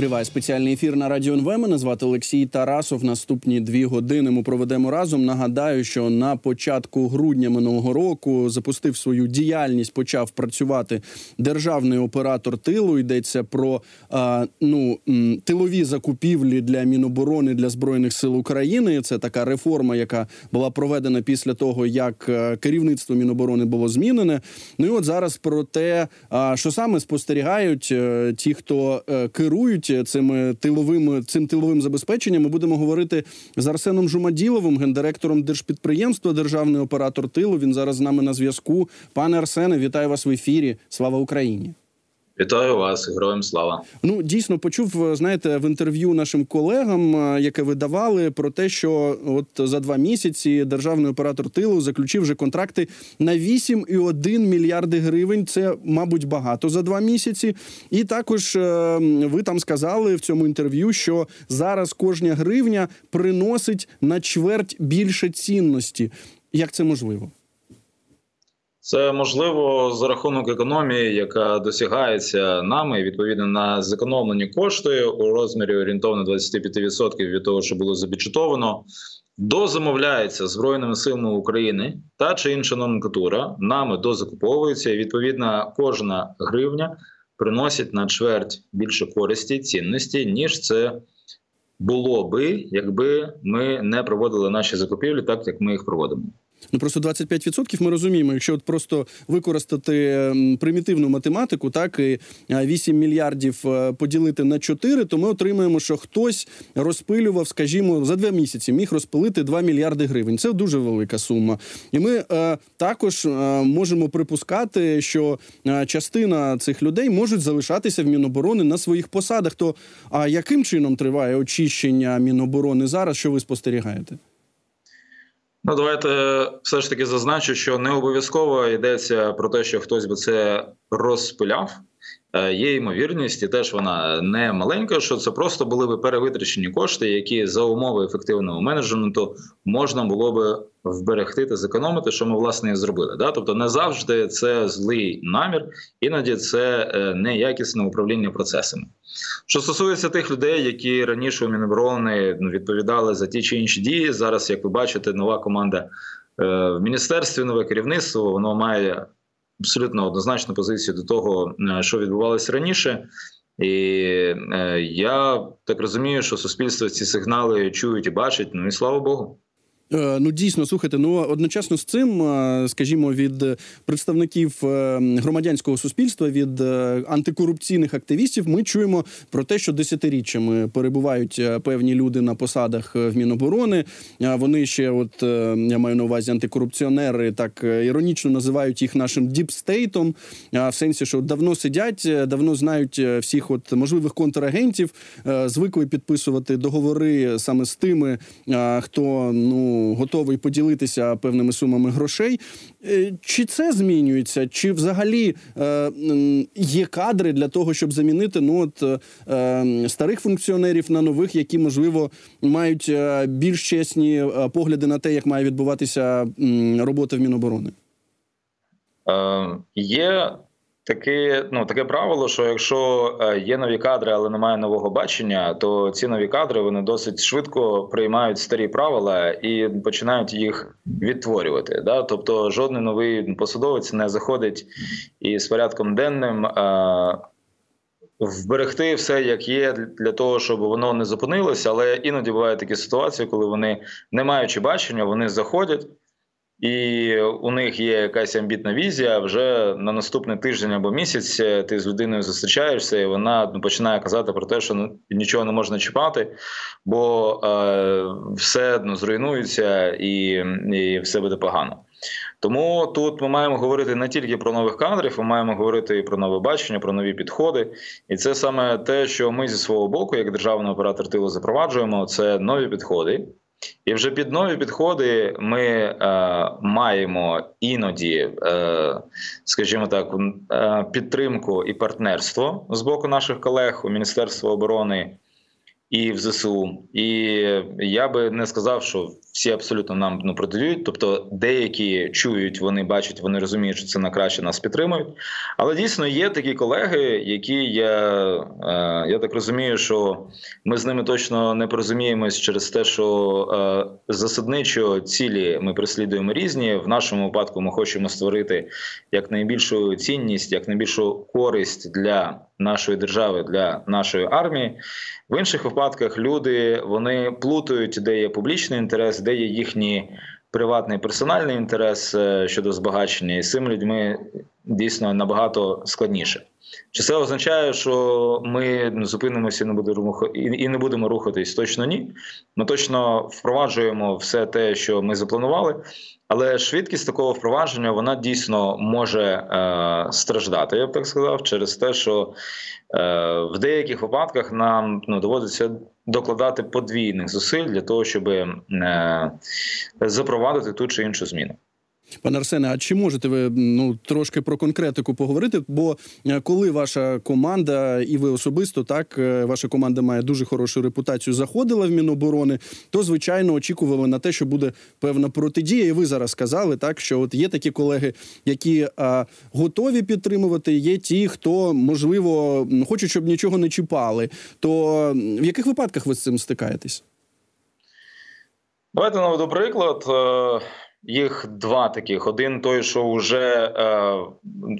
Триває спеціальний ефір на радіо НВ. Мене звати Олексій Тарасов. Наступні дві години ми проведемо разом. Нагадаю, що на початку грудня минулого року запустив свою діяльність, почав працювати державний оператор тилу. Йдеться про а, ну тилові закупівлі для Міноборони для збройних сил України. Це така реформа, яка була проведена після того, як е, керівництво Міноборони було змінене. Ну і от зараз про те, що саме спостерігають е, ті, хто е, керують цими тиловими цим тиловим забезпеченням. Ми будемо говорити з Арсеном Жумаділовим, гендиректором держпідприємства, державний оператор тилу. Він зараз з нами на зв'язку. Пане Арсене, вітаю вас в ефірі. Слава Україні. Вітаю вас, героям слава. Ну дійсно почув. Знаєте, в інтерв'ю нашим колегам, е, яке ви давали, про те, що от за два місяці державний оператор тилу заключив вже контракти на 8,1 мільярди гривень. Це, мабуть, багато за два місяці. І також е, ви там сказали в цьому інтерв'ю, що зараз кожна гривня приносить на чверть більше цінності. Як це можливо? Це можливо за рахунок економії, яка досягається нами відповідно на зекономлені кошти у розмірі орієнтовно 25% від того, що було забюджетовано, дозамовляється збройними силами України та чи інша номенклатура нами дозакуповується. і Відповідно, кожна гривня приносить на чверть більше користі цінності, ніж це було би, якби ми не проводили наші закупівлі, так як ми їх проводимо. Ну просто 25% ми розуміємо, якщо от просто використати примітивну математику, так і 8 мільярдів е, поділити на 4, то ми отримаємо, що хтось розпилював, скажімо, за два місяці міг розпилити 2 мільярди гривень. Це дуже велика сума. І ми е, також е, можемо припускати, що е, частина цих людей можуть залишатися в Міноборони на своїх посадах. То а яким чином триває очищення Міноборони зараз? Що ви спостерігаєте? Ну, давайте все ж таки зазначу, що не обов'язково йдеться про те, що хтось би це розпиляв. Е, є ймовірність, і теж вона не маленька, що це просто були би перевитрачені кошти, які за умови ефективного менеджменту можна було би вберегти та зекономити, що ми власне і зробили. Да? Тобто не завжди це злий намір, іноді це е, неякісне управління процесами. Що стосується тих людей, які раніше у Міноборони ну, відповідали за ті чи інші дії, зараз, як ви бачите, нова команда е, в міністерстві, нове керівництво, воно має абсолютно однозначну позицію до того, е, що відбувалося раніше. І е, я так розумію, що суспільство ці сигнали чують і бачить. Ну і слава Богу. Е, ну дійсно слухайте. Ну одночасно з цим, е, скажімо, від представників е, громадянського суспільства, від антикорупційних активістів, ми чуємо про те, що десятиріччями перебувають певні люди на посадах в Міноборони. Вони ще, от я маю на увазі антикорупціонери, так іронічно називають їх нашим діпстейтом. В сенсі, що давно сидять, давно знають всіх от можливих контрагентів, звикли підписувати договори саме з тими, хто ну готовий поділитися певними сумами грошей. Е, чи це змінюється? Чи взагалі е, є кадри для того, щоб замінити ну от е, старих функціонерів на нових, які можливо мають більш чесні погляди на те, як має відбуватися робота в Міноборони? Є таке ну таке правило, що якщо е, є нові кадри, але немає нового бачення, то ці нові кадри вони досить швидко приймають старі правила і починають їх відтворювати. Да? Тобто, жодний новий посадовець не заходить і з порядком денним. Е, Вберегти все як є для того, щоб воно не зупинилося, але іноді бувають такі ситуації, коли вони, не маючи бачення, вони заходять, і у них є якась амбітна візія. Вже на наступний тиждень або місяць е, ти з людиною зустрічаєшся, і вона ну, починає казати про те, що ну, нічого не можна чіпати, бо е, все ну, зруйнується і, і все буде погано. Тому тут ми маємо говорити не тільки про нових кадрів, ми маємо говорити і про нове бачення, про нові підходи. І це саме те, що ми зі свого боку, як державний оператор тилу, запроваджуємо. Це нові підходи. І вже під нові підходи ми е, маємо іноді, е, скажімо так, е, підтримку і партнерство з боку наших колег у Міністерства оборони і в ЗСУ. І я би не сказав, що всі абсолютно нам ну, продають. Тобто, деякі чують, вони бачать, вони розуміють, що це на краще нас підтримують. Але дійсно є такі колеги, які я, е, я так розумію, що ми з ними точно не порозуміємось через те, що е, засадничо цілі ми переслідуємо різні. В нашому випадку ми хочемо створити як найбільшу цінність, як найбільшу користь для нашої держави, для нашої армії. В інших випадках люди вони плутають, де є публічний інтерес, де є їхній приватний персональний інтерес е, щодо збагачення, і з цими людьми дійсно набагато складніше. Чи це означає, що ми зупинимося і не будемо і не будемо рухатись? Точно ні. Ми точно впроваджуємо все те, що ми запланували, але швидкість такого впровадження вона дійсно може е, страждати. Я б так сказав, через те, що е, в деяких випадках нам ну, доводиться докладати подвійних зусиль для того, щоб е, запровадити ту чи іншу зміну. Пане Арсене, а чи можете ви ну трошки про конкретику поговорити? Бо е, коли ваша команда і ви особисто так е, ваша команда має дуже хорошу репутацію, заходила в Міноборони, то звичайно очікували на те, що буде певна протидія. І ви зараз сказали так, що от є такі колеги, які а, готові підтримувати. Є ті, хто можливо хочуть, щоб нічого не чіпали. То в яких випадках ви з цим стикаєтесь? Давайте наведу приклад. Їх два таких: один той, що вже е,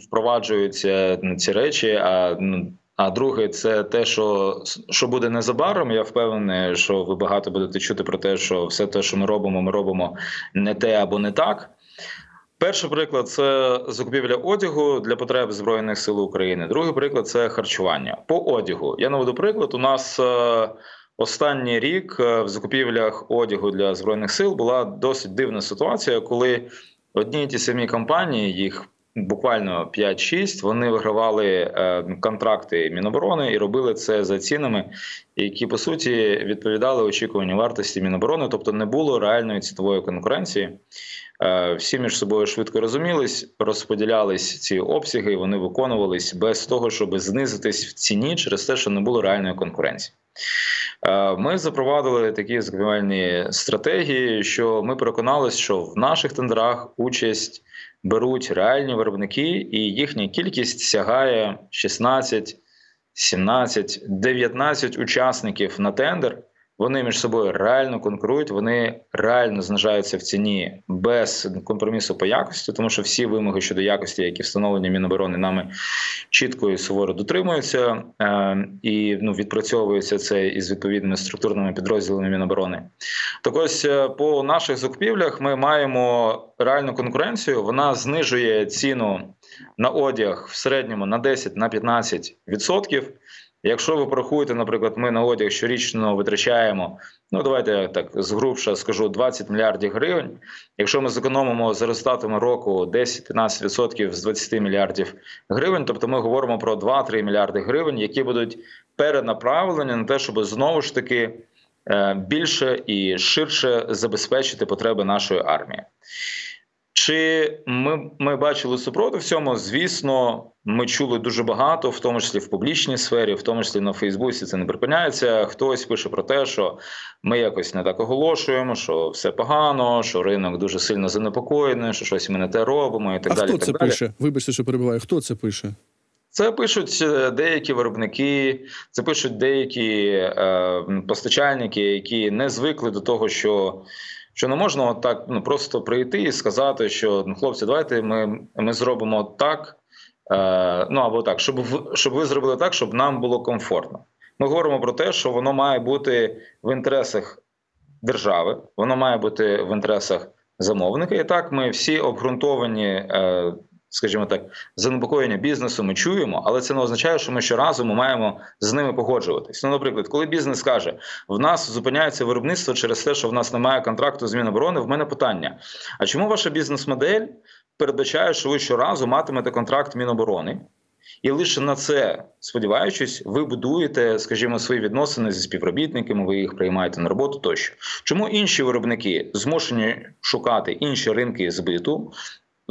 впроваджуються ці речі. А ну, а другий це те, що що буде незабаром. Я впевнений, що ви багато будете чути про те, що все те, що ми робимо, ми робимо не те або не так. Перший приклад це закупівля одягу для потреб збройних сил України. Другий приклад це харчування по одягу. Я наведу приклад. У нас е, Останній рік е, в закупівлях одягу для збройних сил була досить дивна ситуація, коли одні й ті самі компанії, їх буквально 5-6, вони вигравали е, контракти Міноборони і робили це за цінами, які по суті відповідали очікуванню вартості Міноборони, тобто не було реальної цінової конкуренції. Е, всі між собою швидко розумілись, розподілялись ці обсяги, вони виконувались без того, щоб знизитись в ціні через те, що не було реальної конкуренції. Е, ми запровадили такі закупівельні стратегії, що ми переконалися, що в наших тендерах участь беруть реальні виробники, і їхня кількість сягає 16, 17, 19 учасників на тендер. Вони між собою реально конкурують, вони реально знижаються в ціні без компромісу по якості, тому що всі вимоги щодо якості, які встановлені Міноборони, нами чітко і суворо дотримуються е, і ну відпрацьовується це із відповідними структурними підрозділами Міноборони. Так ось е, по наших закупівлях ми маємо реальну конкуренцію. Вона знижує ціну на одяг в середньому на 10-15%. Якщо ви порахуєте, наприклад, ми на одяг щорічно витрачаємо, ну давайте так згрубша скажу 20 мільярдів гривень. Якщо ми зекономимо за результатами року 10-15% з 20 мільярдів гривень, тобто ми говоримо про 2-3 мільярди гривень, які будуть перенаправлені на те, щоб знову ж таки е, більше і ширше забезпечити потреби нашої армії. Чи ми ми бачили супротив цьому? Звісно, ми чули дуже багато, в тому числі в публічній сфері, в тому числі на Фейсбуці. Це не припиняється. Хтось пише про те, що ми якось не так оголошуємо, що все погано, що ринок дуже сильно занепокоєний, що щось ми не те робимо, і так а далі. Хто так це далі. пише? Вибачте, що перебуваю. Хто це пише? Це пишуть е, деякі виробники, це пишуть деякі е, постачальники, які не звикли до того, що. Що не можна так ну просто прийти і сказати, що ну, хлопці, давайте ми ми зробимо так, е, ну або так, щоб щоб ви зробили так, щоб нам було комфортно. Ми говоримо про те, що воно має бути в інтересах держави, воно має бути в інтересах замовника. І так ми всі обґрунтовані е, скажімо так, занепокоєння бізнесу ми чуємо, але це не означає, що ми щоразу ми маємо з ними погоджуватись. Ну, наприклад, коли бізнес каже, в нас зупиняється виробництво через те, що в нас немає контракту з Міноборони, в мене питання: а чому ваша бізнес-модель передбачає, що ви щоразу матимете контракт Міноборони? І лише на це, сподіваючись, ви будуєте, скажімо, свої відносини зі співробітниками, ви їх приймаєте на роботу тощо. Чому інші виробники змушені шукати інші ринки збиту,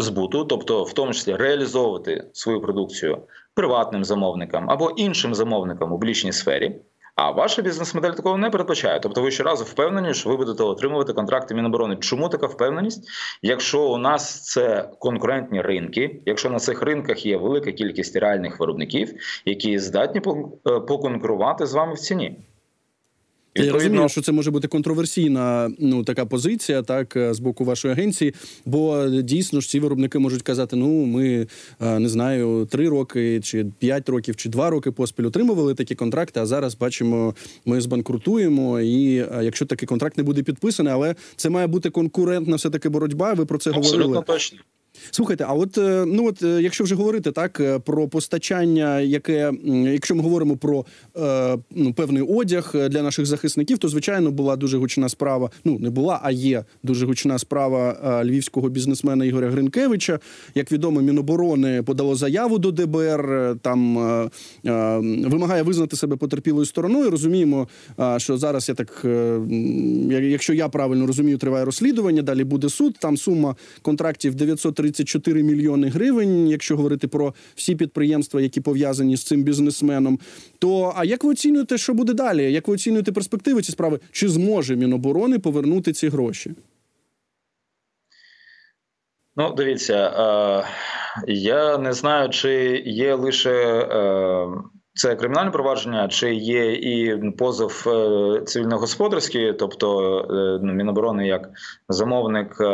збуту, тобто в тому числі реалізовувати свою продукцію приватним замовникам або іншим замовникам у публічній сфері. А ваша бізнес-модель такого не передбачає. Тобто, ви щоразу впевнені, що ви будете отримувати контракти Міноборони. Чому така впевненість? Якщо у нас це конкурентні ринки, якщо на цих ринках є велика кількість реальних виробників, які здатні е, поконкурувати з вами в ціні. Я розумію, що це може бути контроверсійна ну така позиція, так е, з боку вашої агенції. Бо дійсно ж ці виробники можуть казати: ну ми е, не знаю, три роки, чи п'ять років, чи два роки поспіль отримували такі контракти. А зараз бачимо, ми збанкрутуємо. І е, якщо такий контракт не буде підписаний, але це має бути конкурентна все таки боротьба. Ви про це Абсолютно говорили. точно. Слухайте, а от е, ну от е, якщо вже говорити так е, про постачання, яке якщо ми говоримо про ну, певний одяг для наших захисників, то звичайно була дуже гучна справа. Ну не була, а є дуже гучна справа львівського бізнесмена Ігоря Гринкевича. Як відомо, Міноборони подало заяву до ДБР. Там вимагає визнати себе потерпілою стороною. Розуміємо, що зараз я так, якщо я правильно розумію, триває розслідування. Далі буде суд. Там сума контрактів 930 34 мільйони гривень, якщо говорити про всі підприємства, які пов'язані з цим бізнесменом. То а як ви оцінюєте, що буде далі? Як ви оцінюєте перспективи ці справи? Чи зможе Міноборони повернути ці гроші? Ну, дивіться, е, я не знаю, чи є лише. Е, це кримінальне провадження, чи є і позов е, цивільно-господарський, тобто е, ну, Міноборони як замовник е,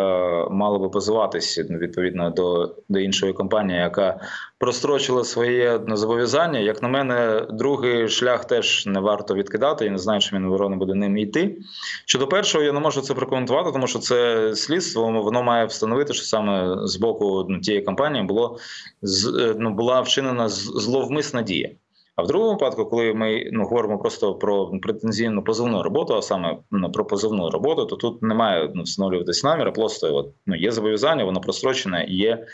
мало би позиватися відповідно до до іншої компанії, яка прострочила своє зобов'язання. Як на мене, другий шлях теж не варто відкидати. Я не знаю, чи Міноборони буде ним йти. Щодо першого, я не можу це прокоментувати, тому що це слідство воно має встановити, що саме з боку ну, тієї компанії було ну, була вчинена зловмисна дія. А в другому випадку, коли ми ну говоримо просто про претензійну позовну роботу, а саме ну, про позовну роботу, то тут немає ну, встановлюватись намір, просто от, ну, є зобов'язання, воно прострочене, є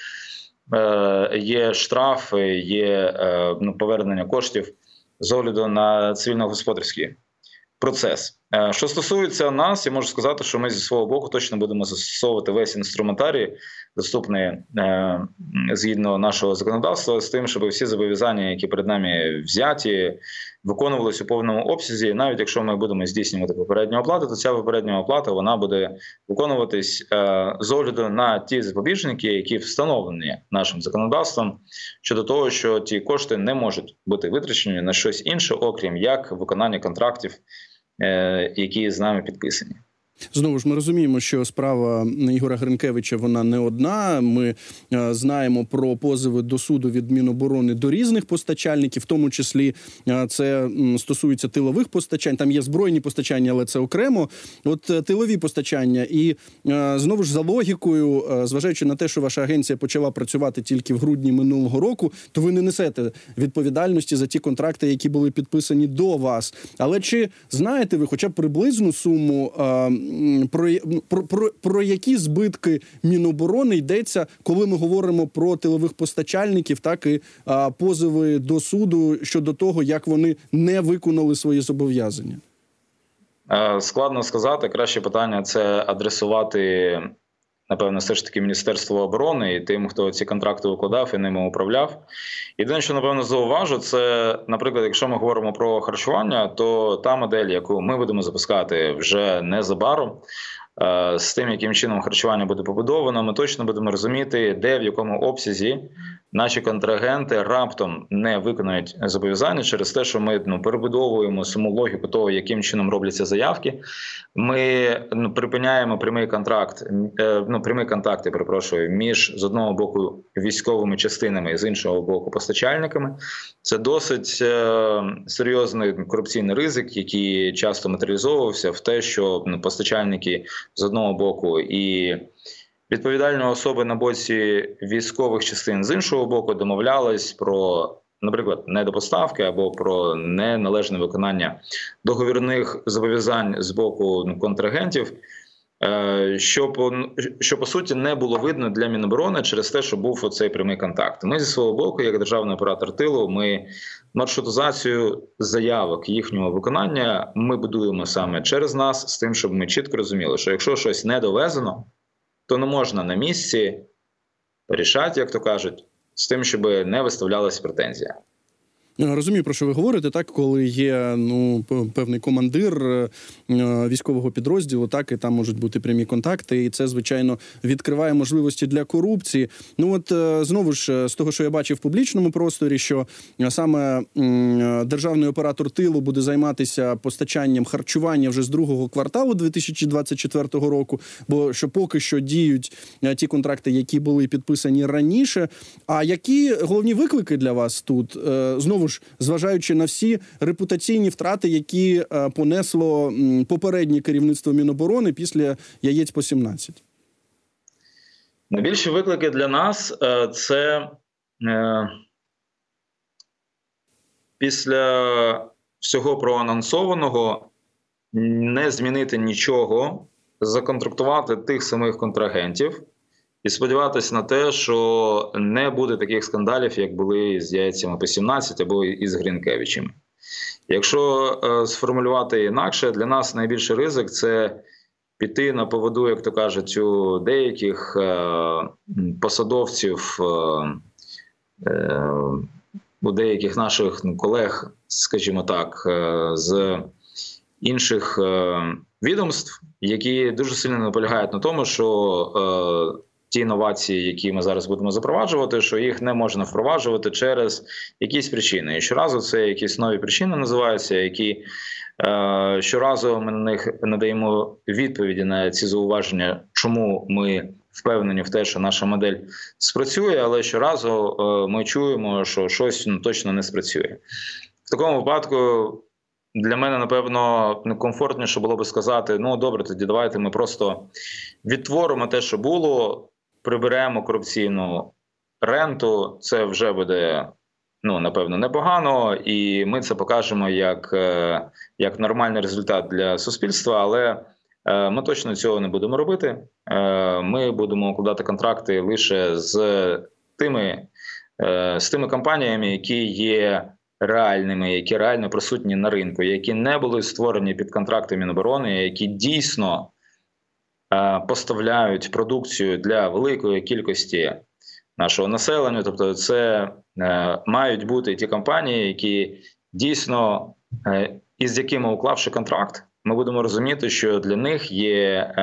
е, є штрафи, є е, ну, повернення коштів з огляду на цивільно-господарський процес. Е, що стосується нас, я можу сказати, що ми зі свого боку точно будемо застосовувати весь інструментарій, доступний е, згідно нашого законодавства, з тим, щоб всі зобов'язання, які перед нами взяті, виконувалися у повному обсязі. Навіть якщо ми будемо здійснювати попередню оплату, то ця попередня оплата вона буде виконуватись е, з огляду на ті запобіжники, які встановлені нашим законодавством, щодо того, що ті кошти не можуть бути витрачені на щось інше, окрім як виконання контрактів. Е, які з нами підписані. Знову ж ми розуміємо, що справа Ігора Гринкевича вона не одна. Ми е, знаємо про позови до суду від Міноборони до різних постачальників, в тому числі е, це стосується тилових постачань. Там є збройні постачання, але це окремо. От е, тилові постачання, і е, знову ж за логікою, е, зважаючи на те, що ваша агенція почала працювати тільки в грудні минулого року, то ви не несете відповідальності за ті контракти, які були підписані до вас. Але чи знаєте ви, хоча б приблизну суму? Про, про, про, про які збитки Міноборони йдеться, коли ми говоримо про тилових постачальників, так і а, позови до суду щодо того, як вони не виконали свої зобов'язання? Е, складно сказати. Краще питання це адресувати. Напевно, все ж таки Міністерство оборони і тим, хто ці контракти укладав і ними управляв. Єдине, що напевно зауважу, це, наприклад, якщо ми говоримо про харчування, то та модель, яку ми будемо запускати вже незабаром, з тим, яким чином харчування буде побудовано, ми точно будемо розуміти, де в якому обсязі наші контрагенти раптом не виконають зобов'язання через те, що ми ну перебудовуємо саму логіку того, яким чином робляться заявки. Ми ну, припиняємо прямий контракт, е, ну прямі контакти, перепрошую, між з одного боку військовими частинами і з іншого боку постачальниками. Це досить е, серйозний корупційний ризик, який часто матеріалізовувався в те, що ну, постачальники з одного боку і відповідальні особи на боці військових частин з іншого боку домовлялись про, наприклад, недопоставки або про неналежне виконання договірних зобов'язань з боку ну, контрагентів. Е, що по що по суті не було видно для Міноборони через те, що був оцей прямий контакт. Ми зі свого боку, як державний оператор тилу, ми маршрутизацію заявок їхнього виконання ми будуємо саме через нас, з тим, щоб ми чітко розуміли, що якщо щось не довезено, то не можна на місці порішати, як то кажуть, з тим, щоб не виставлялася претензія. Розумію, про що ви говорите, так коли є ну певний командир е, військового підрозділу, так і там можуть бути прямі контакти, і це звичайно відкриває можливості для корупції. Ну от е, знову ж е, з того, що я бачив в публічному просторі, що саме державний оператор тилу буде займатися постачанням харчування вже з другого кварталу 2024 року. Бо що поки що діють ті контракти, які були підписані раніше. А які головні виклики для вас тут знову? ж зважаючи на всі репутаційні втрати, які е, понесло попереднє керівництво Міноборони після яєць по 17? Найбільші виклики для нас е, це е, після всього проанонсованого не змінити нічого, законтрактувати тих самих контрагентів і сподіватися на те, що не буде таких скандалів, як були з яйцями по 17 або із Грінкевичами. Якщо е, сформулювати інакше, для нас найбільший ризик це піти на поводу, як то кажуть, у деяких е, посадовців, е, у деяких наших ну, колег, скажімо так, з інших відомств, які дуже сильно наполягають на тому, що ті інновації, які ми зараз будемо запроваджувати, що їх не можна впроваджувати через якісь причини. І щоразу це якісь нові причини називаються, які е, щоразу ми на них надаємо відповіді на ці зауваження, чому ми. Впевнені в те, що наша модель спрацює, але щоразу е, ми чуємо, що щось ну, точно не спрацює. В такому випадку для мене напевно некомфортніше було би сказати: ну добре, тоді давайте ми просто відтворимо те, що було, приберемо корупційну ренту, це вже буде ну напевно непогано, і ми це покажемо як, е, як нормальний результат для суспільства. Але е, ми точно цього не будемо робити. Е, ми будемо укладати контракти лише з тими з тими компаніями, які є реальними, які реально присутні на ринку, які не були створені під контракти Міноборони, які дійсно поставляють продукцію для великої кількості нашого населення. Тобто, це е, мають бути ті компанії, які дійсно е, із якими уклавши контракт, ми будемо розуміти, що для них є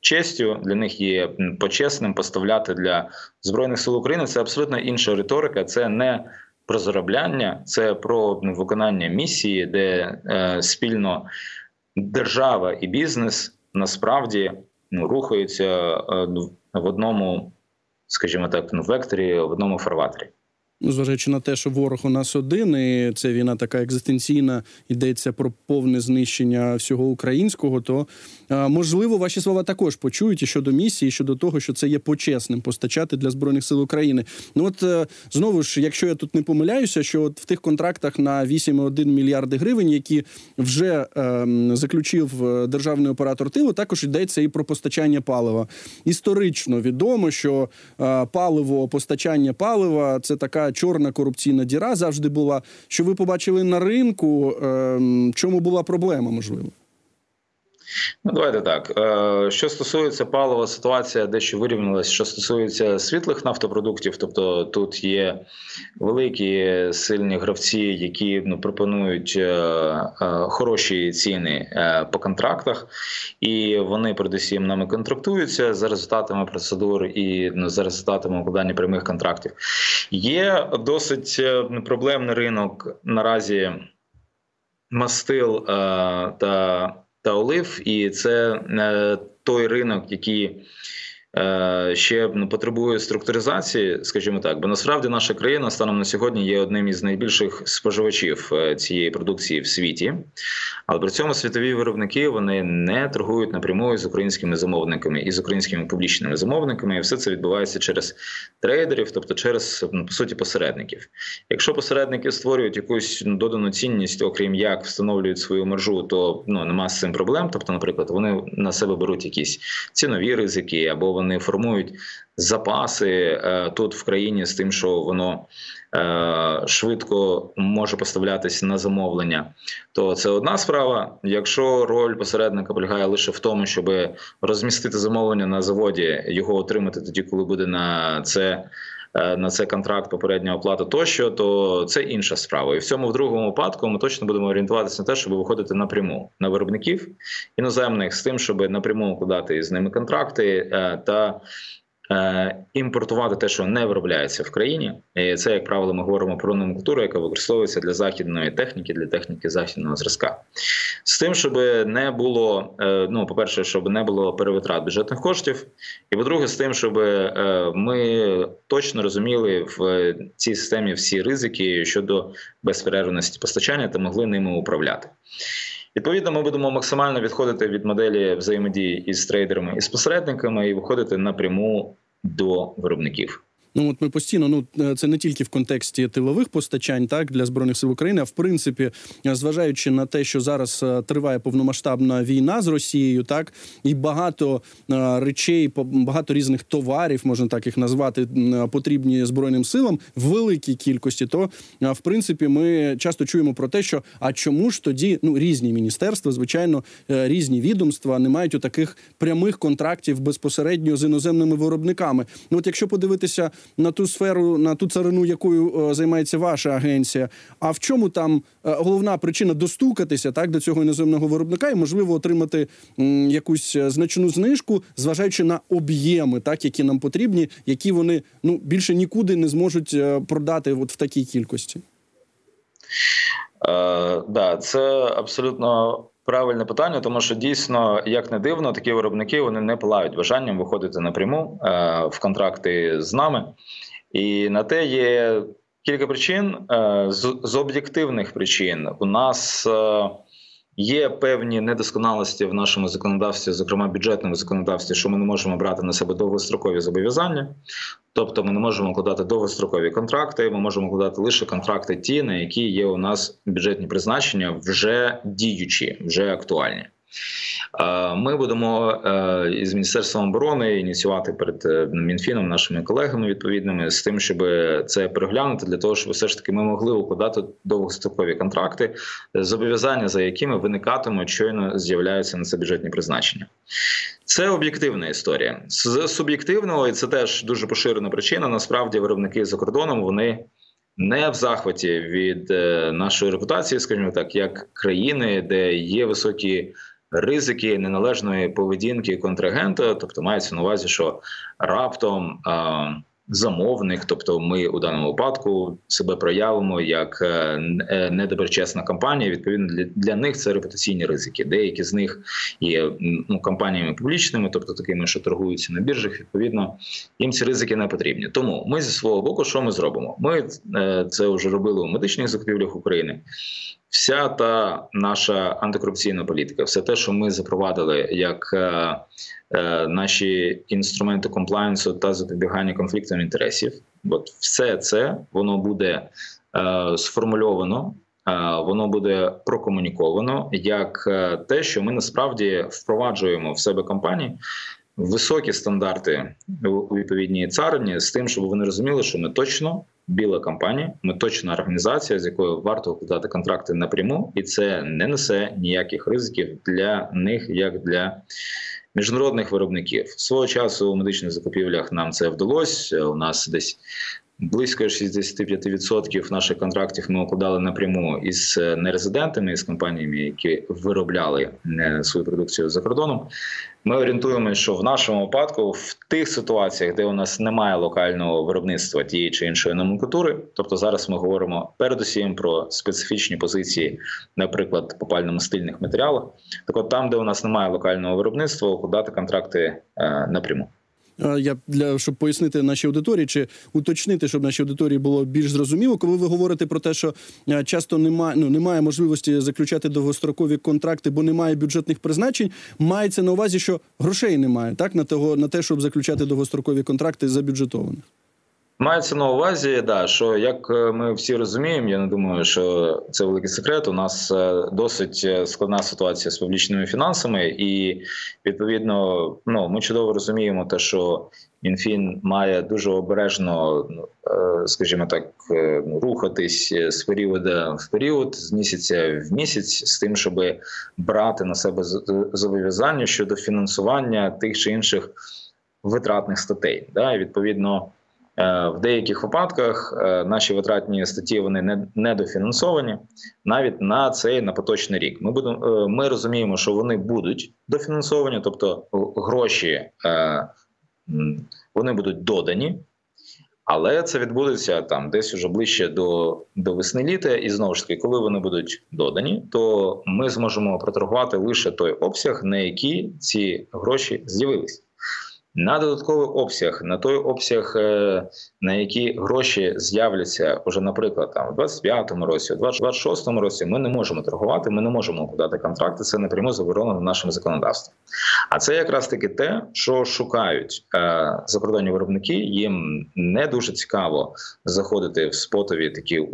честю, для них є почесним поставляти для збройних сил України. Це абсолютно інша риторика. Це не про заробляння, це про виконання місії, де спільно держава і бізнес насправді ну, рухаються е, в одному, скажімо так, ну, векторі, в одному фарватері. Ну, зважаючи на те, що ворог у нас один, і це війна така екзистенційна, йдеться про повне знищення всього українського, то можливо ваші слова також почують і щодо місії, і щодо того, що це є почесним постачати для збройних сил України. Ну от е, знову ж, якщо я тут не помиляюся, що от в тих контрактах на 8,1 мільярди гривень, які вже е, заключив е, державний оператор тилу, також йдеться і про постачання палива. Історично відомо, що е, паливо, постачання палива це така чорна корупційна діра завжди була. Що ви побачили на ринку? Ем, чому була проблема можливо? Ну, давайте так. Е, що стосується палива, ситуація дещо вирівнялася. Що стосується світлих нафтопродуктів, тобто тут є великі сильні гравці, які ну, пропонують е, е, хороші ціни по контрактах, і вони передусім нами контрактуються за результатами процедур і ну, за результатами укладання прямих контрактів. Є досить проблемний ринок наразі мастил та та олив, і це е, той ринок, який ще ну, потребує структуризації, скажімо так, бо насправді наша країна станом на сьогодні є одним із найбільших споживачів е, цієї продукції в світі, але при цьому світові виробники вони не торгують напряму з українськими замовниками і з українськими публічними замовниками. І все це відбувається через трейдерів, тобто через ну, по суті посередників. Якщо посередники створюють якусь ну, додану цінність, окрім як встановлюють свою мержу, то ну нема з цим проблем. Тобто, наприклад, вони на себе беруть якісь цінові ризики або вони формують запаси е, тут в країні з тим, що воно е, швидко може поставлятися на замовлення, то це одна справа. Якщо роль посередника полягає лише в тому, щоб розмістити замовлення на заводі, його отримати тоді, коли буде на це на це контракт попередня оплати тощо, то це інша справа. І в цьому в другому випадку ми точно будемо орієнтуватися на те, щоб виходити напряму на виробників іноземних з тим, щоб напряму укладати з ними контракти та Е, імпортувати те, що не виробляється в країні, і це як правило, ми говоримо про номенклатуру, яка використовується для західної техніки, для техніки західного зразка, з тим, щоб не було. Е, ну, по перше, щоб не було перевитрат бюджетних коштів, і по-друге, з тим, щоб е, ми точно розуміли в цій системі всі ризики щодо безперервності постачання та могли ними управляти. Відповідно, ми будемо максимально відходити від моделі взаємодії із трейдерами і з посередниками і виходити напряму до виробників. Ну от ми постійно, ну е, це не тільки в контексті тилових постачань, так для збройних сил України, а в принципі, е, зважаючи на те, що зараз е, триває повномасштабна війна з Росією, так і багато речей, багато різних товарів, можна так їх назвати, потрібні збройним силам в великій кількості, то в принципі ми часто чуємо про те, що а чому ж тоді ну різні міністерства, звичайно, різні відомства не мають у таких прямих контрактів безпосередньо з іноземними виробниками. Ну от якщо подивитися на ту сферу, на ту царину, якою е, займається ваша агенція. А в чому там е, головна причина достукатися так до цього іноземного виробника і можливо отримати якусь е, значну знижку, зважаючи на об'єми, так які нам потрібні, які вони ну більше нікуди не зможуть продати от в такій кількості. Е, да, це абсолютно правильне питання, тому що дійсно, як не дивно, такі виробники вони не палають бажанням виходити напряму е, в контракти з нами, і на те є кілька причин е, з, з об'єктивних причин. У нас е, Є певні недосконалості в нашому законодавстві, зокрема бюджетному законодавстві, що ми не можемо брати на себе довгострокові зобов'язання, тобто ми не можемо вкладати довгострокові контракти. Ми можемо укладати лише контракти, ті, на які є у нас бюджетні призначення, вже діючі, вже актуальні. Ми будемо е, із міністерством оборони ініціювати перед е, мінфіном нашими колегами відповідними з тим, щоб це переглянути для того, щоб все ж таки ми могли укладати довгострокові контракти, зобов'язання за якими виникатимуть щойно з'являються на це бюджетні призначення. Це об'єктивна історія з суб'єктивного, і це теж дуже поширена причина. Насправді, виробники за кордоном вони. Не в захваті від е, нашої репутації, скажімо так, як країни, де є високі ризики неналежної поведінки контрагента, тобто мається на увазі, що раптом замовник, тобто ми у даному випадку себе проявимо як е, е, недоброчесна компанія. Відповідно, для для них це репутаційні ризики. Деякі з них є ну компаніями публічними, тобто такими, що торгуються на біржах. Відповідно, їм ці ризики не потрібні. Тому ми зі свого боку, що ми зробимо? Ми е, це вже робили у медичних закупівлях України. Вся та наша антикорупційна політика, все те, що ми запровадили як е, е, наші інструменти комплайнсу та запобігання конфліктам інтересів, от все це воно буде е, сформульовано, е, воно буде прокомуніковано як е, те, що ми насправді впроваджуємо в себе компанії. Високі стандарти у відповідній царині з тим, щоб вони розуміли, що ми точно біла компанія, ми точна організація, з якою варто укладати контракти напряму, і це не несе ніяких ризиків для них, як для міжнародних виробників. Свого часу у медичних закупівлях нам це вдалося. У нас десь Близько 65% наших контрактів ми укладали напряму із нерезидентами, з компаніями, які виробляли е, свою продукцію за кордоном. Ми орієнтуємося, що в нашому випадку, в тих ситуаціях, де у нас немає локального виробництва тієї чи іншої номенклатури, тобто зараз ми говоримо передусім про специфічні позиції, наприклад, попально-мастильних матеріалах. Так, от там, де у нас немає локального виробництва, укладати контракти е, напряму. Я для щоб пояснити нашій аудиторії чи уточнити, щоб нашій аудиторії було більш зрозуміло, коли ви говорите про те, що часто немає ну немає можливості заключати довгострокові контракти, бо немає бюджетних призначень. Мається на увазі, що грошей немає, так на того на те, щоб заключати довгострокові контракти забюджетованих. Мається на увазі, да, що як е, ми всі розуміємо, я не думаю, що це великий секрет. У нас е, досить е, складна ситуація з публічними фінансами, і відповідно, ну ми чудово розуміємо, те, що Мінфін має дуже обережно, скажімо так, рухатись з періоду в період, з місяця в місяць, з тим, щоб брати на себе зобов'язання щодо фінансування тих чи інших витратних статей. Да, і відповідно. В деяких випадках наші витратні статті вони не недофінансовані навіть на цей на поточний рік. Ми будемо ми розуміємо, що вони будуть дофінансовані, тобто гроші вони будуть додані. Але це відбудеться там десь уже ближче до до весни літа, і знову ж таки, коли вони будуть додані, то ми зможемо проторгувати лише той обсяг, на який ці гроші з'явились на додатковий обсяг, на той обсяг, е, на які гроші з'являться уже, наприклад, там у 25-му році, у 26-му році, ми не можемо торгувати, ми не можемо укладати контракти. Це напряму заборонено нашим законодавством. А це якраз таки те, що шукають е, закордонні виробники. Їм не дуже цікаво заходити в спотові такі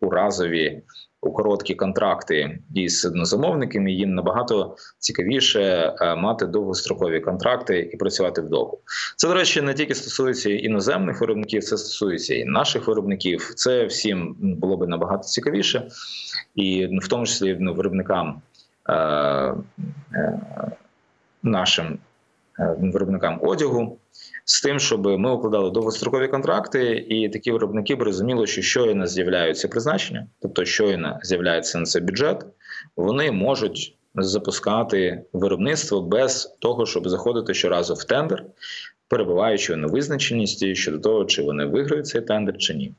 уразові у короткі контракти із однозамовниками, їм набагато цікавіше е, мати довгострокові контракти і працювати вдовго. Це до речі, не тільки стосується іноземних виробників, це стосується і наших виробників. Це всім було би набагато цікавіше, і в тому числі ну, виробникам е, е, нашим виробникам одягу з тим, щоб ми укладали довгострокові контракти, і такі виробники б розуміли, що щойно з'являються призначення, тобто щойно з'являється на це бюджет, вони можуть запускати виробництво без того, щоб заходити щоразу в тендер, перебуваючи у невизначеності щодо того, чи вони виграють цей тендер чи ні.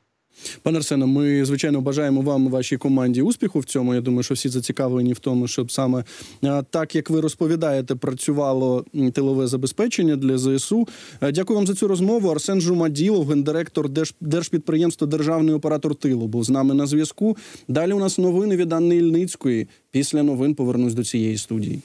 Пане Арсене, ми звичайно бажаємо вам вашій команді успіху в цьому. Я думаю, що всі зацікавлені в тому, щоб саме так як ви розповідаєте, працювало тилове забезпечення для ЗСУ. Дякую вам за цю розмову. Арсен Жумаділов, гендиректор держпідприємства Державний оператор тилу, був з нами на зв'язку. Далі у нас новини від Анни Ільницької. Після новин повернусь до цієї студії.